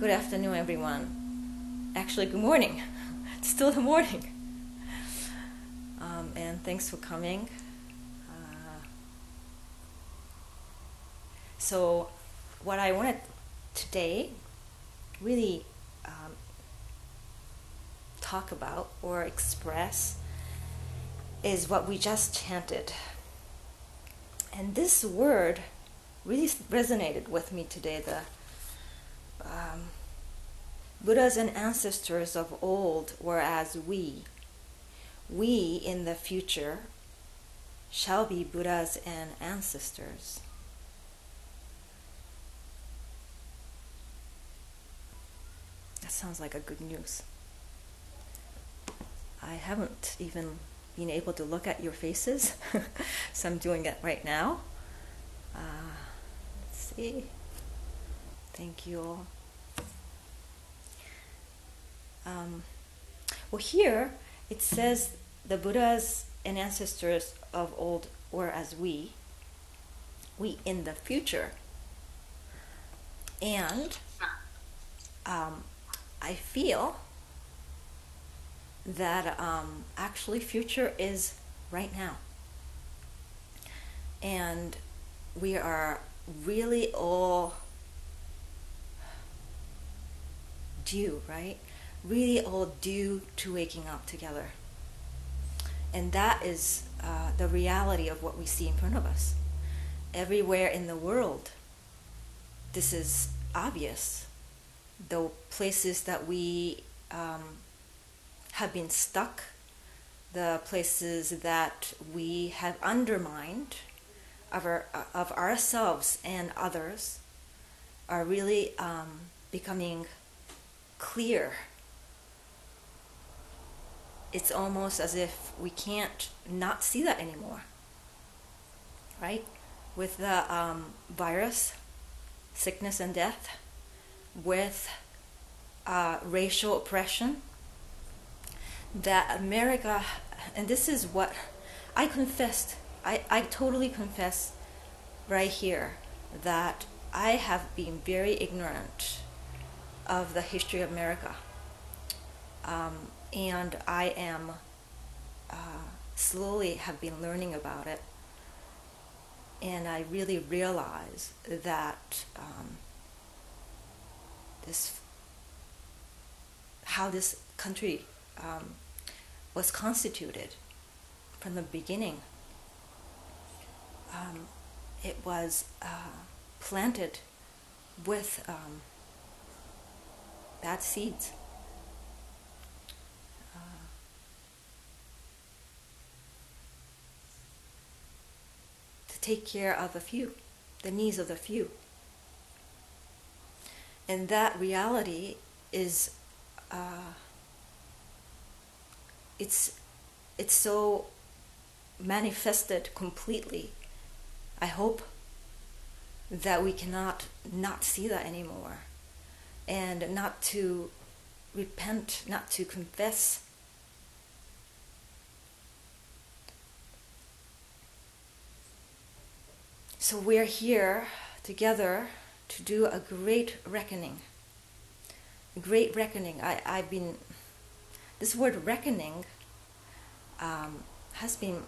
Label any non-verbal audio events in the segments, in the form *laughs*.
Good afternoon, everyone. Actually, good morning. *laughs* It's still the morning. Um, and thanks for coming. Uh, so, what I wanted today really um, talk about or express is what we just chanted. And this word really resonated with me today. The um, Buddhas and ancestors of old were as we. We in the future shall be Buddhas and ancestors. That sounds like a good news. I haven't even been able to look at your faces, *laughs* so I'm doing it right now. Uh, let's see. Thank you all. Um, well, here it says the Buddhas and ancestors of old were as we, we in the future. And um, I feel that um, actually future is right now. And we are really all due, right? Really all due to waking up together. And that is uh, the reality of what we see in front of us. Everywhere in the world, this is obvious. The places that we um, have been stuck, the places that we have undermined of, our, of ourselves and others are really um, becoming clear. It's almost as if we can't not see that anymore, right? With the um, virus, sickness, and death, with uh, racial oppression, that America, and this is what I confessed, I, I totally confess right here that I have been very ignorant of the history of America. Um, and I am uh, slowly have been learning about it. And I really realize that um, this, how this country um, was constituted from the beginning. Um, it was uh, planted with um, bad seeds. Take care of the few, the needs of the few. And that reality is uh, it's it's so manifested completely. I hope that we cannot not see that anymore and not to repent, not to confess. So we're here together to do a great reckoning. A great reckoning. I, I've been, this word reckoning um, has been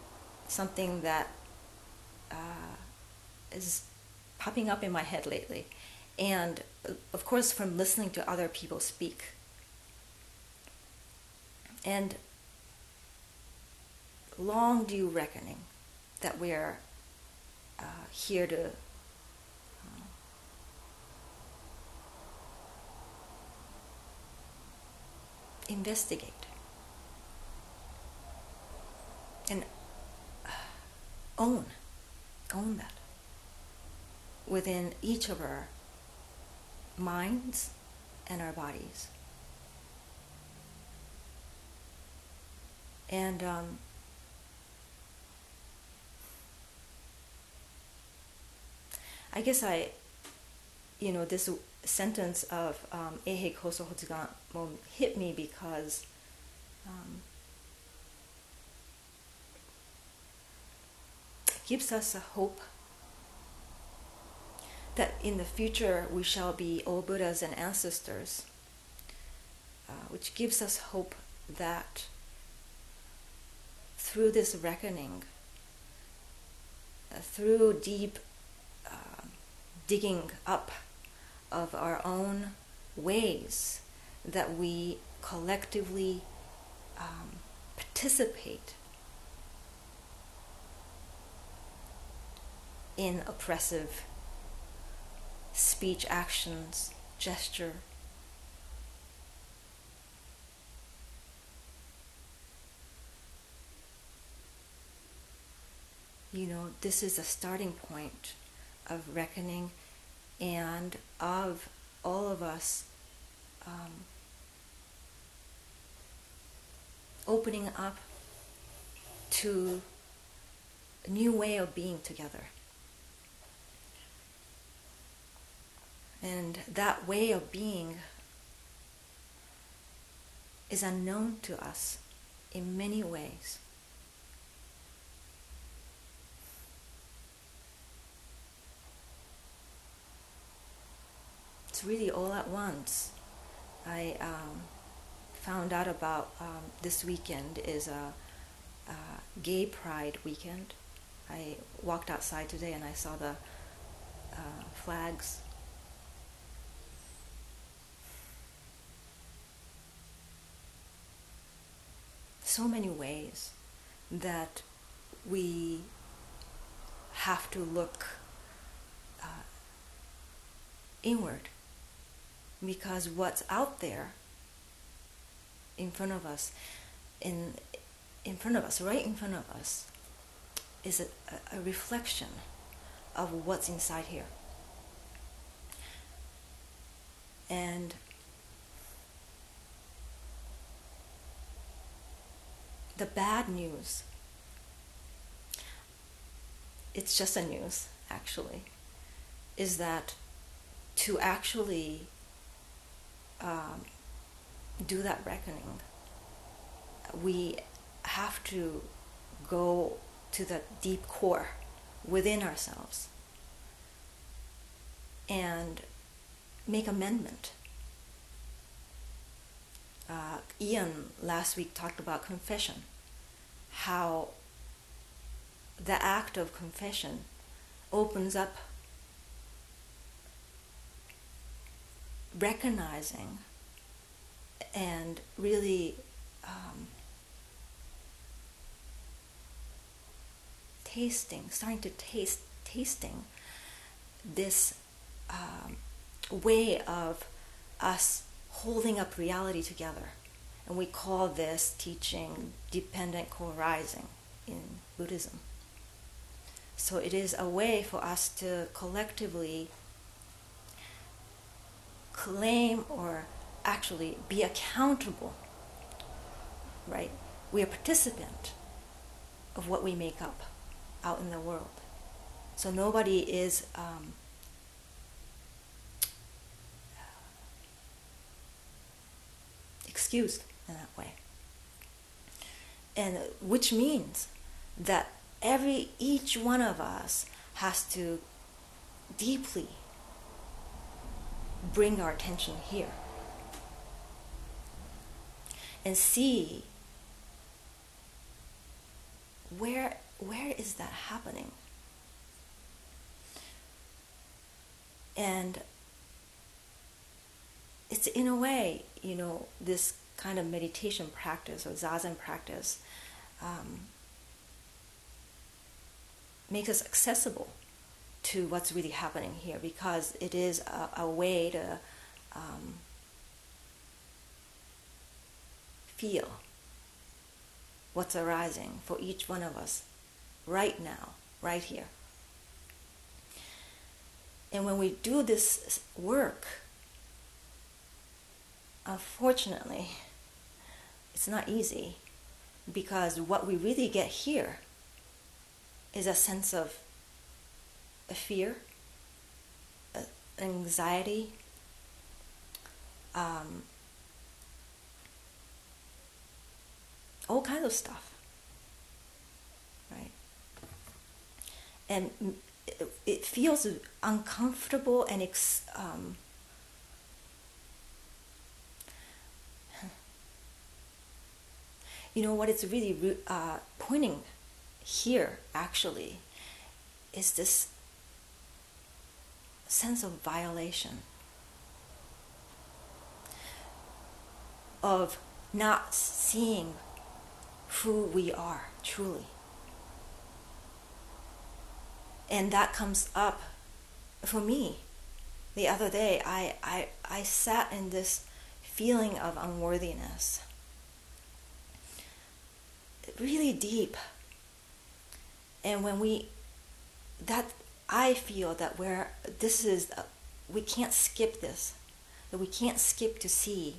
something that uh, is popping up in my head lately. And of course, from listening to other people speak. And long due reckoning that we're uh, here to uh, investigate and uh, own, own that within each of our minds and our bodies. And um, I guess I, you know, this sentence of um, Eihei Koso Hotsugan hit me because um, gives us a hope that in the future we shall be all Buddhas and ancestors, uh, which gives us hope that through this reckoning, uh, through deep digging up of our own ways, that we collectively um, participate in oppressive speech, actions, gesture. You know, this is a starting point of reckoning and of all of us um, opening up to a new way of being together. And that way of being is unknown to us in many ways. Really all at once. I um, found out about um, this weekend is a, a, gay pride weekend. I walked outside today and I saw the uh, flags so many ways that we have to look uh, inward because what's out there in front of us in in front of us right in front of us is a, a reflection of what's inside here. And the bad news, it's just a news actually, is that to actually um, do that reckoning, we have to go to the deep core within ourselves and make amendment. Uh, Ian last week talked about confession how the act of confession opens up recognizing and really um, tasting, starting to taste, tasting this um, way of us holding up reality together and we call this teaching dependent co-arising in Buddhism. So it is a way for us to collectively claim or actually be accountable, right? We are participant of what we make up out in the world. So nobody is um, excused in that way. And which means that every each one of us has to deeply bring our attention here. And see where where is that happening? And it's in a way you know this kind of meditation practice or zazen practice um, makes us accessible to what's really happening here because it is a, a way to um, feel what's arising for each one of us right now, right here. And when we do this work, unfortunately, it's not easy because what we really get here is a sense of a fear, a anxiety, um, all kinds of stuff, right? And it, feels uncomfortable and ex, um, you know what it's really uh, pointing here actually is this sense of violation of not seeing who we are truly. And that comes up for me. The other day I, I, I sat in this feeling of unworthiness. Really deep. And when we that i feel that where this is uh, we can't skip this that we can't skip to see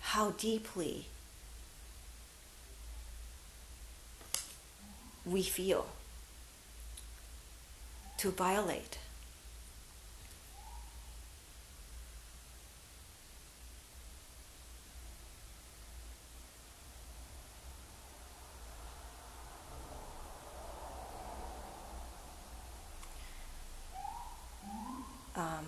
how deeply we feel to violate um,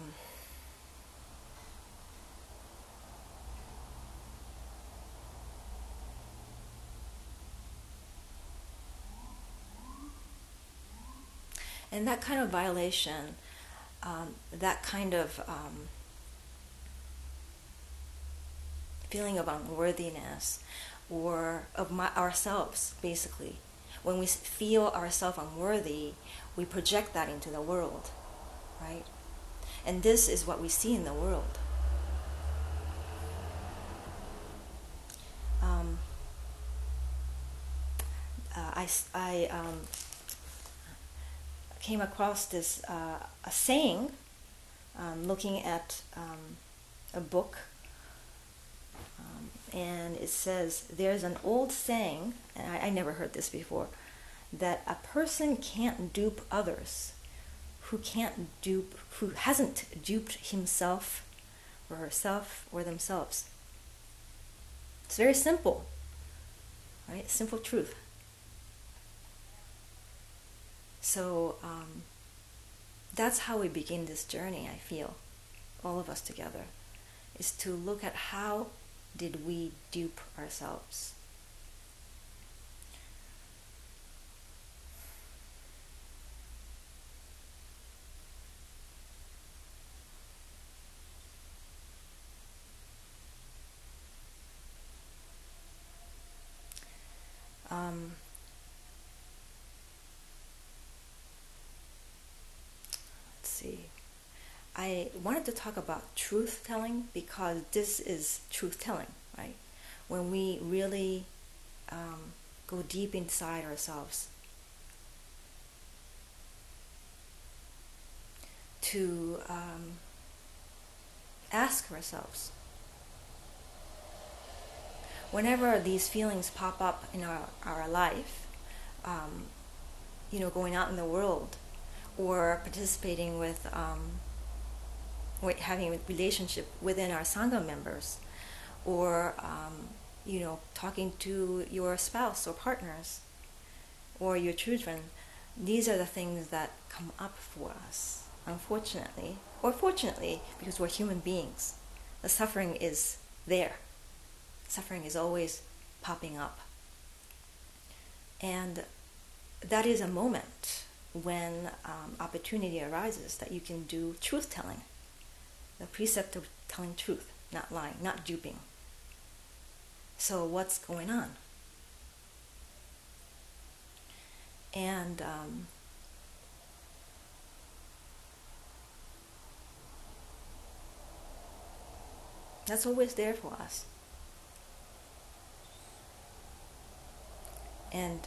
and that kind of violation, um, that kind of um, feeling of unworthiness or of my, ourselves, basically, when we feel ourselves unworthy, we project that into the world, right? And this is what we see in the world. Um, uh, I, I um, came across this uh, a saying um, looking at um, a book um, and it says there's an old saying and I, I never heard this before that a person can't dupe others who can't dupe, who hasn't duped himself or herself or themselves. It's very simple, right? Simple truth. So um, that's how we begin this journey, I feel, all of us together, is to look at how did we dupe ourselves Um, let's see. I wanted to talk about truth telling because this is truth telling, right? When we really um, go deep inside ourselves to um, ask ourselves whenever these feelings pop up in our, our life, um, you know, going out in the world or participating with, um, having a relationship within our Sangha members or, um, you know, talking to your spouse or partners or your children, these are the things that come up for us, unfortunately, or fortunately, because we're human beings. The suffering is there suffering is always popping up. And that is a moment when um, opportunity arises that you can do truth telling, the precept of telling truth, not lying, not duping. So, what's going on? And um, that's always there for us. And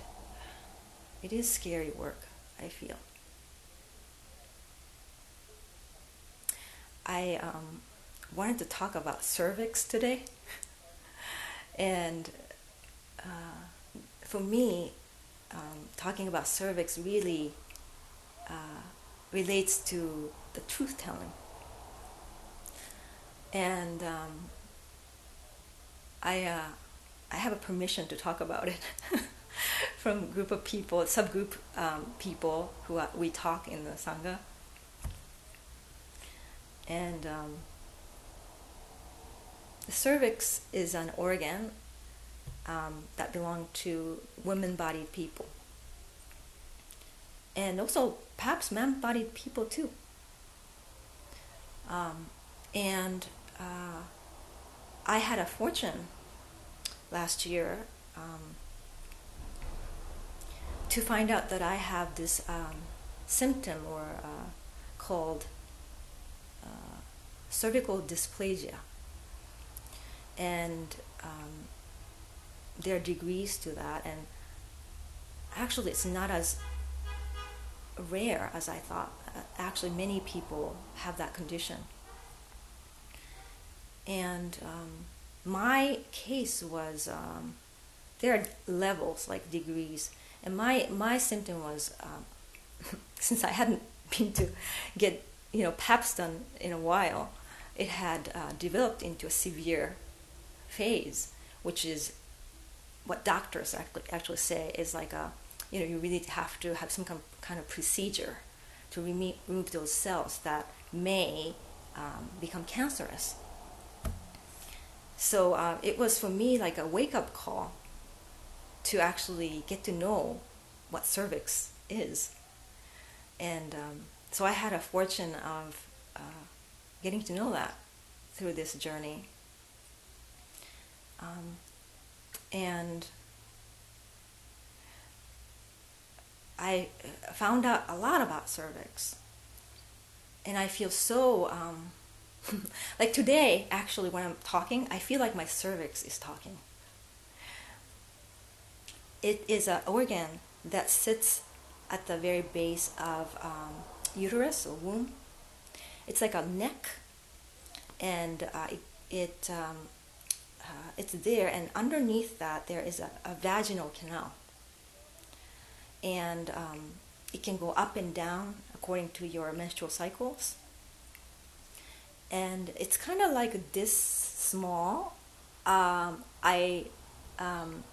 it is scary work, I feel. I um, wanted to talk about cervix today. and uh, for me, um, talking about cervix really uh, relates to the truth telling. And um, I, uh, I have a permission to talk about it. *laughs* from a group of people, subgroup um, people who are, we talk in the sangha, and um, the cervix is an organ um, that belong to women-bodied people, and also perhaps man-bodied people too. Um, and uh, I had a fortune last year um, to find out that I have this um, symptom or uh, called cervical dysplasia, and um, there are degrees to that, and actually it's not as rare as I thought. Uh, actually, many people have that condition. And um, my case was um, there are levels, like degrees, and my my symptom was um, *laughs* since I hadn't been to get you know PAPs done in a while, it had uh, developed into a severe phase, which is what doctors actually say is like a you know you really have to have some kind of procedure to remove those cells that may um, become cancerous. So uh, it was for me like a wake up call to actually get to know what cervix is. And um, so I had a fortune of uh, getting to know that through this journey. Um, and I found out a lot about cervix. And I feel so, um, *laughs* like today, actually, when I'm talking, I feel like my cervix is talking. It is an organ that sits at the very base of um, uterus or womb. It's like a neck, and uh, it, um, uh, it's there, and underneath that there is a, a vaginal canal and um, it can go up and down according to your menstrual cycles. And it's kind of like this small. Um, I um,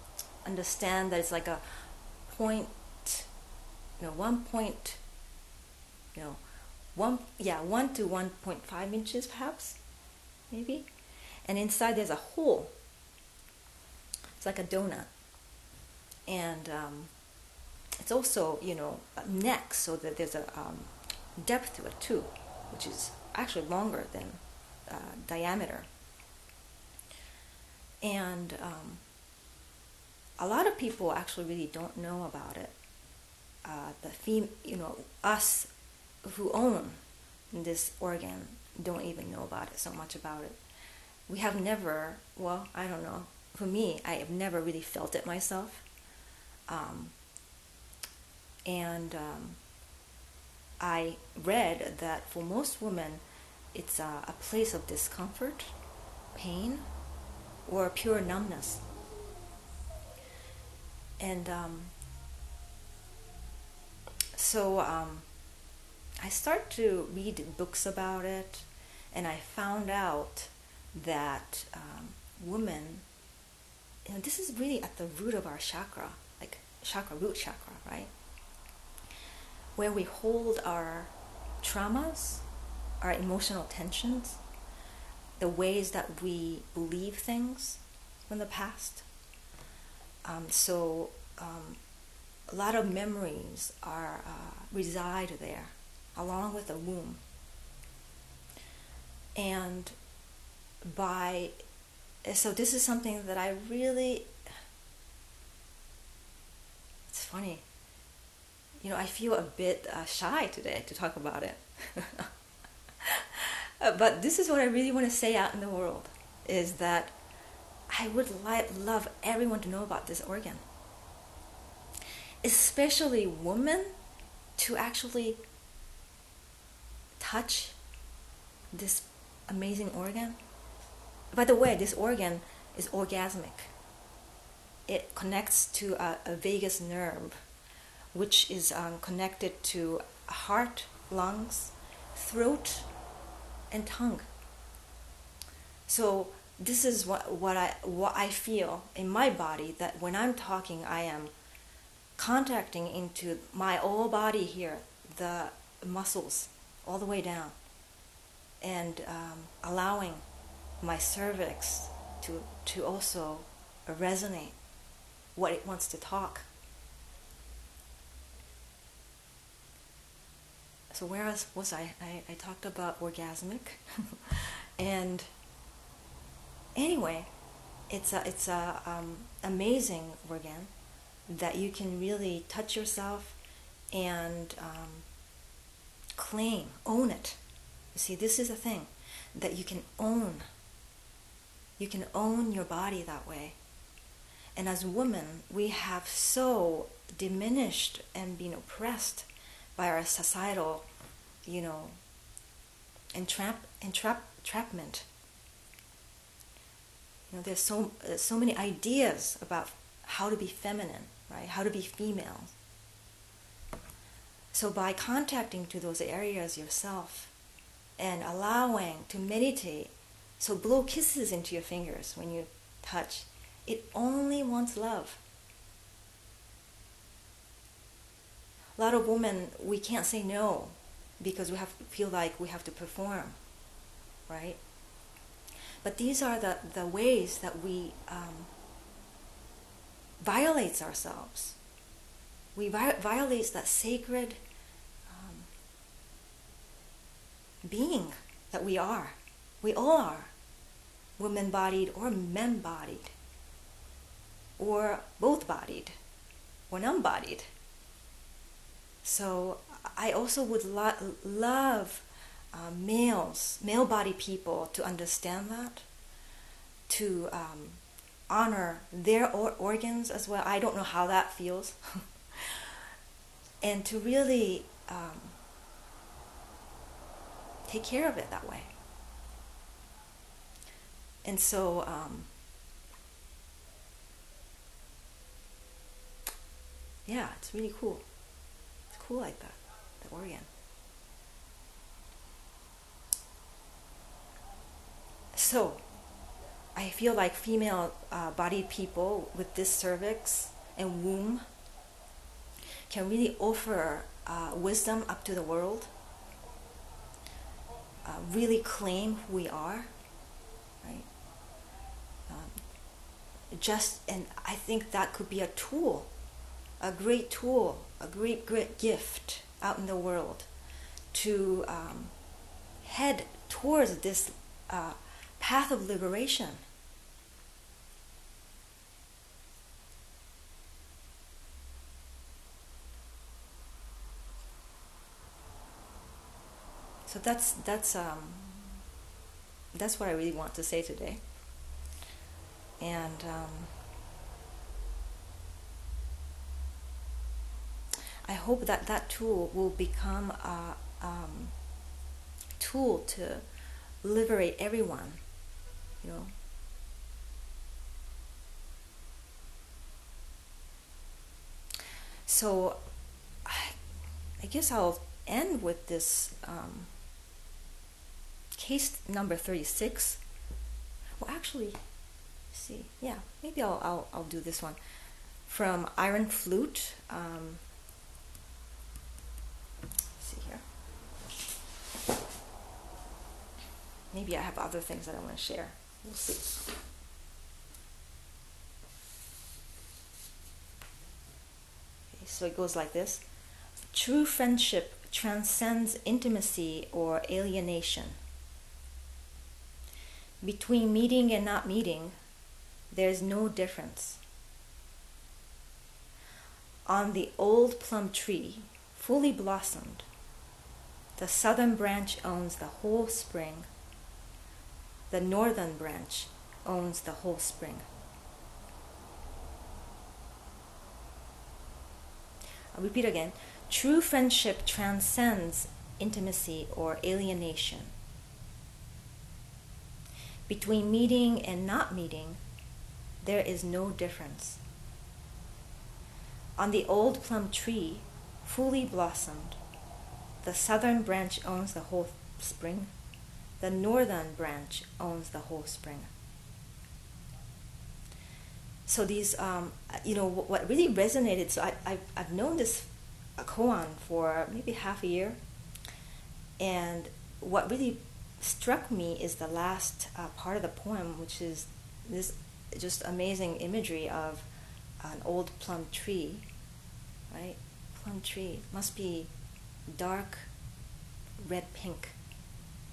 understand that it's like a point, you know, one point, you know, one yeah, one to one point five inches perhaps, maybe, and inside there's a hole. It's like a donut, and um, it's also you know neck so that there's a um, depth to it too which is actually longer than uh, diameter. And um, a lot of people actually really don't know about it. Uh, the fem- you know us who own this organ don't even know about it so much about it. We have never well i don't know. For me i have never really felt it myself. Um, and um, I read that for most women, it's a, a place of discomfort, pain, or pure numbness. And um, so um, I start to read books about it, and I found out that um, women, you know, this is really at the root of our chakra, like chakra, root chakra, right? where we hold our traumas, our emotional tensions, the ways that we believe things from the past. Um, so um, a lot of memories are uh, reside there, along with the womb. And by so this is something that I really it's funny you know, I feel a bit uh, shy today to talk about it. *laughs* uh, but this is what I really want to say out in the world is that I would love everyone to know about this organ. Especially women to actually touch this amazing organ. By the way, this organ is orgasmic. It connects to a, a vagus nerve which is um, connected to heart, lungs, throat, and tongue. So this is what, what I what I feel in my body that when I'm talking, I am contacting into my whole body here, the muscles all the way down, and um, allowing my cervix to, to also resonate what it wants to talk. So where else was I? I, I talked about orgasmic, *laughs* and anyway, it's a it's a um, amazing organ that you can really touch yourself and um, claim, own it. You see, this is a thing that you can own. You can own your body that way. And as women, we have so diminished and been oppressed by our societal, you know, entrap, entrap, entrapment. You know, there's so so many ideas about how to be feminine, right? How to be female. So by contacting to those areas yourself and allowing to meditate, so blow kisses into your fingers when you touch, it only wants love. a lot of women we can't say no because we have feel like we have to perform right? But these are the, the ways that we um, violates ourselves. We vi- violates that sacred um, being that we are we all are woman bodied or men bodied or both bodied or non bodied so I also would lo- love uh, males, male body people to understand that, to um, honor their or- organs as well. I don't know how that feels. *laughs* and to really um, take care of it that way. And so, um, yeah, it's really cool It's cool like that, the organ. So, I feel like female uh, bodied people with this cervix and womb can really offer uh, wisdom up to the world, uh, really claim who we are, right? Um, just, and I think that could be a tool, a great tool a great, great gift out in the world to um, head towards this uh, path of liberation. So that's that's um, that's what I really want to say today. And um, I hope that that tool will become a um, tool to liberate everyone, you know. So I, guess I'll end with this um, case number 36. Well, actually, see, yeah, maybe I'll, I'll, I'll do this one. From Iron Flute. Um, see here. maybe I have other things that I want to share. We'll see. Okay, so it goes like this True friendship transcends intimacy or alienation. Between meeting and not meeting, there's no difference. On the old plum tree, fully blossomed, the southern branch owns the whole spring the northern branch owns the whole spring. I'll repeat again. True friendship transcends intimacy or alienation. Between meeting and not meeting, there is no difference. On the old plum tree, fully blossomed, the southern branch owns the whole spring the northern branch owns the whole spring. so these, um, you know, what, really resonated. So I, I I've known this koan for maybe half a year, and what really struck me is the last uh, part of the poem, which is this just amazing imagery of an old plum tree, right? Plum tree must be dark red pink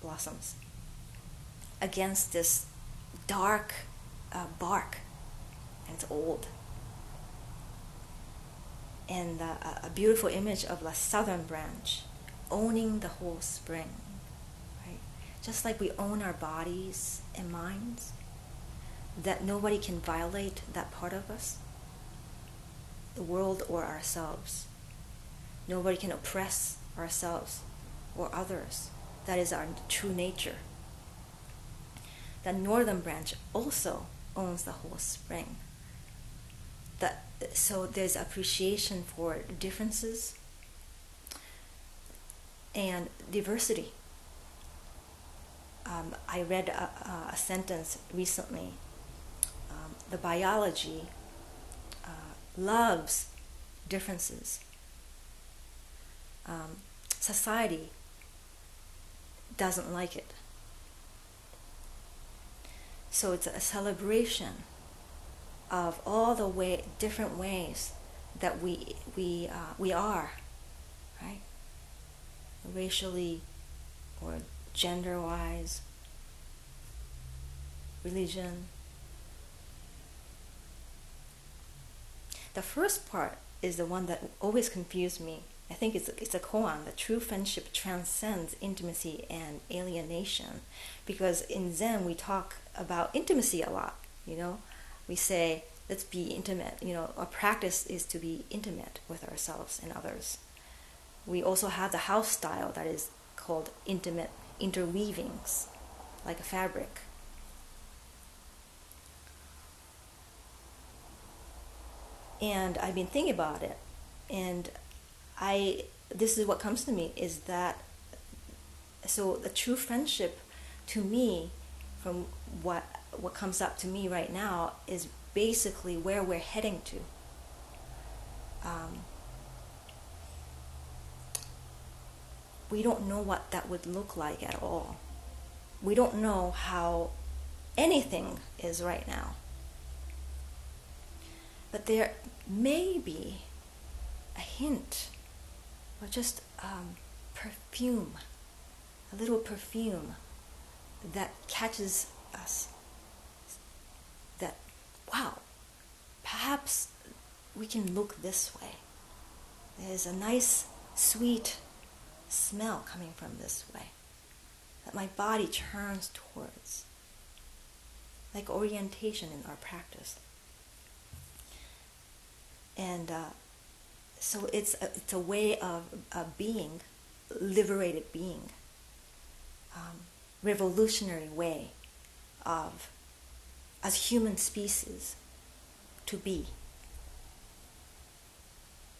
blossoms against this dark uh, bark, and it's old. And uh, a beautiful image of the southern branch owning the whole spring? Just like we own our bodies and minds, that nobody can violate that part of us, the world or ourselves. Nobody can oppress ourselves or others. That is our true nature. The northern branch also owns the whole spring. That, so there's appreciation for differences and diversity. Um, I read a, a, sentence recently. Um, the biology uh, loves differences. Um, society doesn't like it. So it's a celebration of all the way different ways that we we uh, we are, right? Racially, or gender-wise, religion. The first part is the one that always confused me I think it's, it's a koan that true friendship transcends intimacy and alienation. Because in Zen, we talk about intimacy a lot, you know. We say, let's be intimate. You know, our practice is to be intimate with ourselves and others. We also have the house style that is called intimate interweavings, like a fabric. And I've been thinking about it, and I this is what comes to me is that so the true friendship to me from what what comes up to me right now is basically where we're heading to. Um, we don't know what that would look like at all. We don't know how anything is right now. But there may be a hint or just um, perfume, a little perfume that catches us. That, wow, perhaps we can look this way. There's a nice, sweet smell coming from this way that my body turns towards, like orientation in our practice. And uh, so it's a, it's a way of, being, liberated being, um, revolutionary way of, as human species, to be.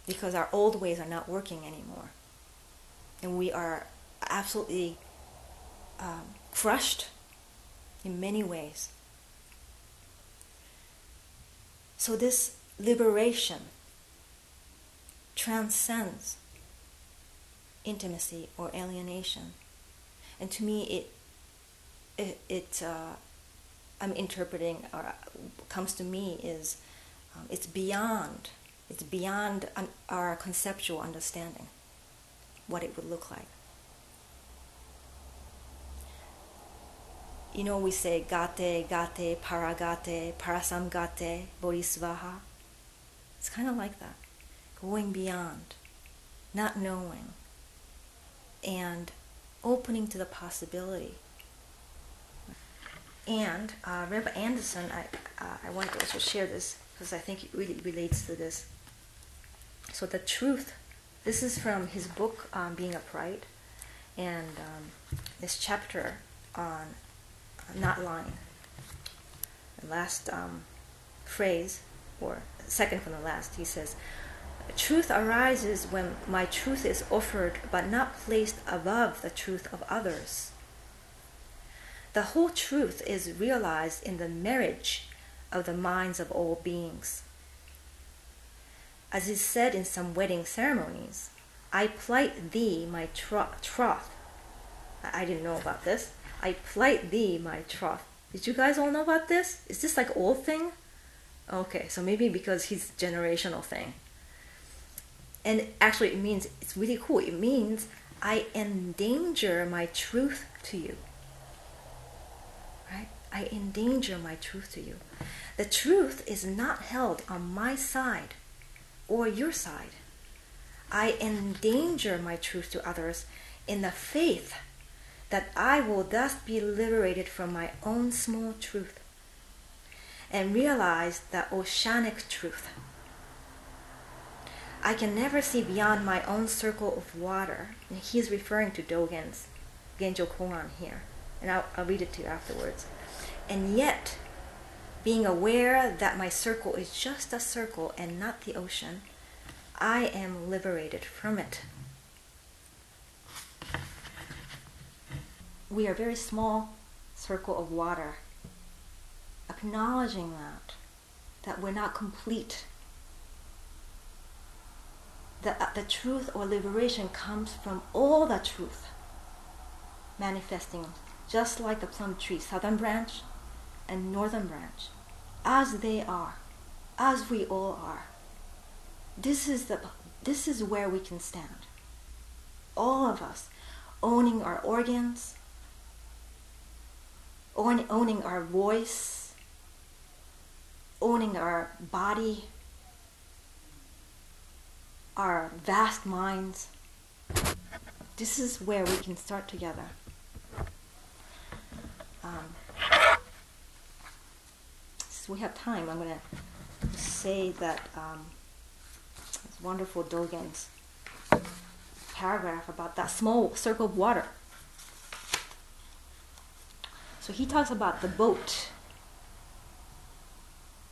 Because our old ways are not working anymore. And we are absolutely um, crushed in many ways. So, this liberation transcends intimacy or alienation. And to me, it, it, it uh, I'm interpreting or comes to me is um, it's beyond, it's beyond our conceptual understanding what it would look like. You know, we say gate, gate, paragate, parasamgate, bodhisvaha. It's kind of like that going beyond, not knowing, and opening to the possibility. And uh, Anderson, I, uh, I want to also share this because I think it really relates to this. So, the truth, this is from his book, Being Upright, and um, this chapter on not lying. The last um, phrase, or second from the last, he says, Truth arises when my truth is offered but not placed above the truth of others. The whole truth is realized in the marriage of the minds of all beings. As is said in some wedding ceremonies, I plight thee my tro- troth. I-, I didn't know about this. I plight thee my troth. Did you guys all know about this? Is this like old thing? Okay, so maybe because he's generational thing. And actually, it means it's really cool. It means I endanger my truth to you. Right? I endanger my truth to you. The truth is not held on my side or your side. I endanger my truth to others in the faith that I will thus be liberated from my own small truth and realize the oceanic truth. I can never see beyond my own circle of water. And he's referring to Dogen's Genjo Koan here. And I'll, I'll read it to you afterwards. And yet, being aware that my circle is just a circle and not the ocean, I am liberated from it. We are a very small circle of water. Acknowledging that, that we're not complete. That uh, the truth or liberation comes from all the truth manifesting, just like the plum tree, southern branch and northern branch, as they are, as we all are. This is the this is where we can stand. All of us owning our organs, own, owning our voice, owning our body, our vast minds. This is where we can start together. Um, we have time. I'm going to say that um, wonderful Dogen's paragraph about that small circle of water. So he talks about the boat.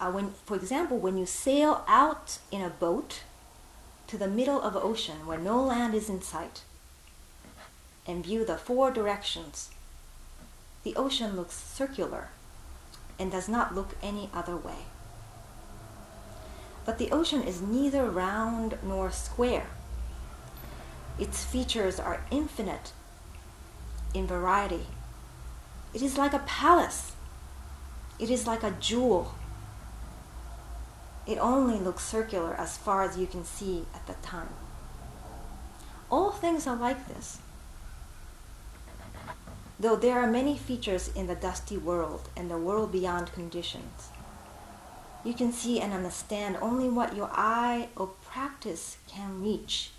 Uh, when, for example, when you sail out in a boat to the middle of the ocean where no land is in sight and view the four directions, the ocean looks circular and does not look any other way. But the ocean is neither round nor square. Its features are infinite in variety it is like a palace. It is like a jewel. It only looks circular as far as you can see at the time. All things are like this. Though there are many features in the dusty world and the world beyond conditions, you can see and understand only what your eye or practice can reach.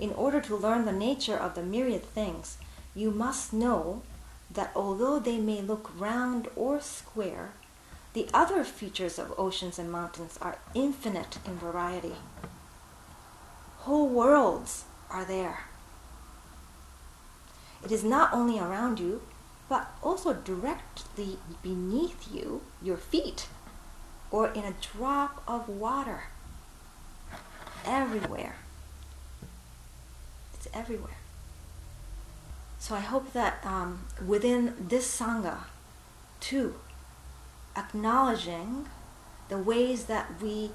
In order to learn the nature of the myriad things, you must know that although they may look round or square, the other features of oceans and mountains are infinite in variety. Whole worlds are there. It is not only around you, but also directly beneath you, your feet, or in a drop of water. Everywhere. It's everywhere. So I hope that um, within this Sangha, too, acknowledging the ways that we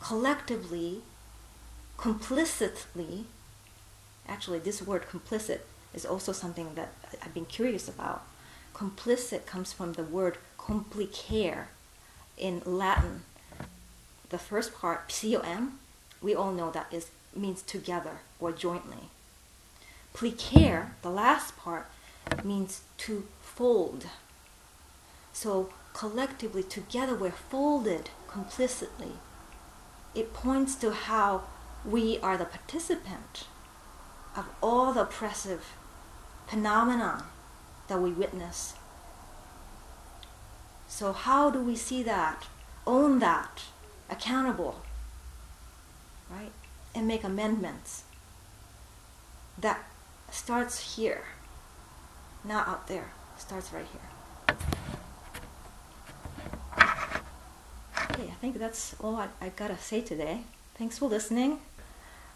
collectively, complicitly, actually, this word complicit is also something that I've been curious about. Complicit comes from the word complicare in Latin. The first part, com, we all know that is means together or jointly. Plicare, the last part, means to fold. So collectively, together, we're folded complicitly. It points to how we are the participant of all the oppressive phenomena that we witness. So, how do we see that, own that, accountable, right? And make amendments that starts here, not out there, starts right here. Okay, I think that's all I, I gotta say today. Thanks for listening.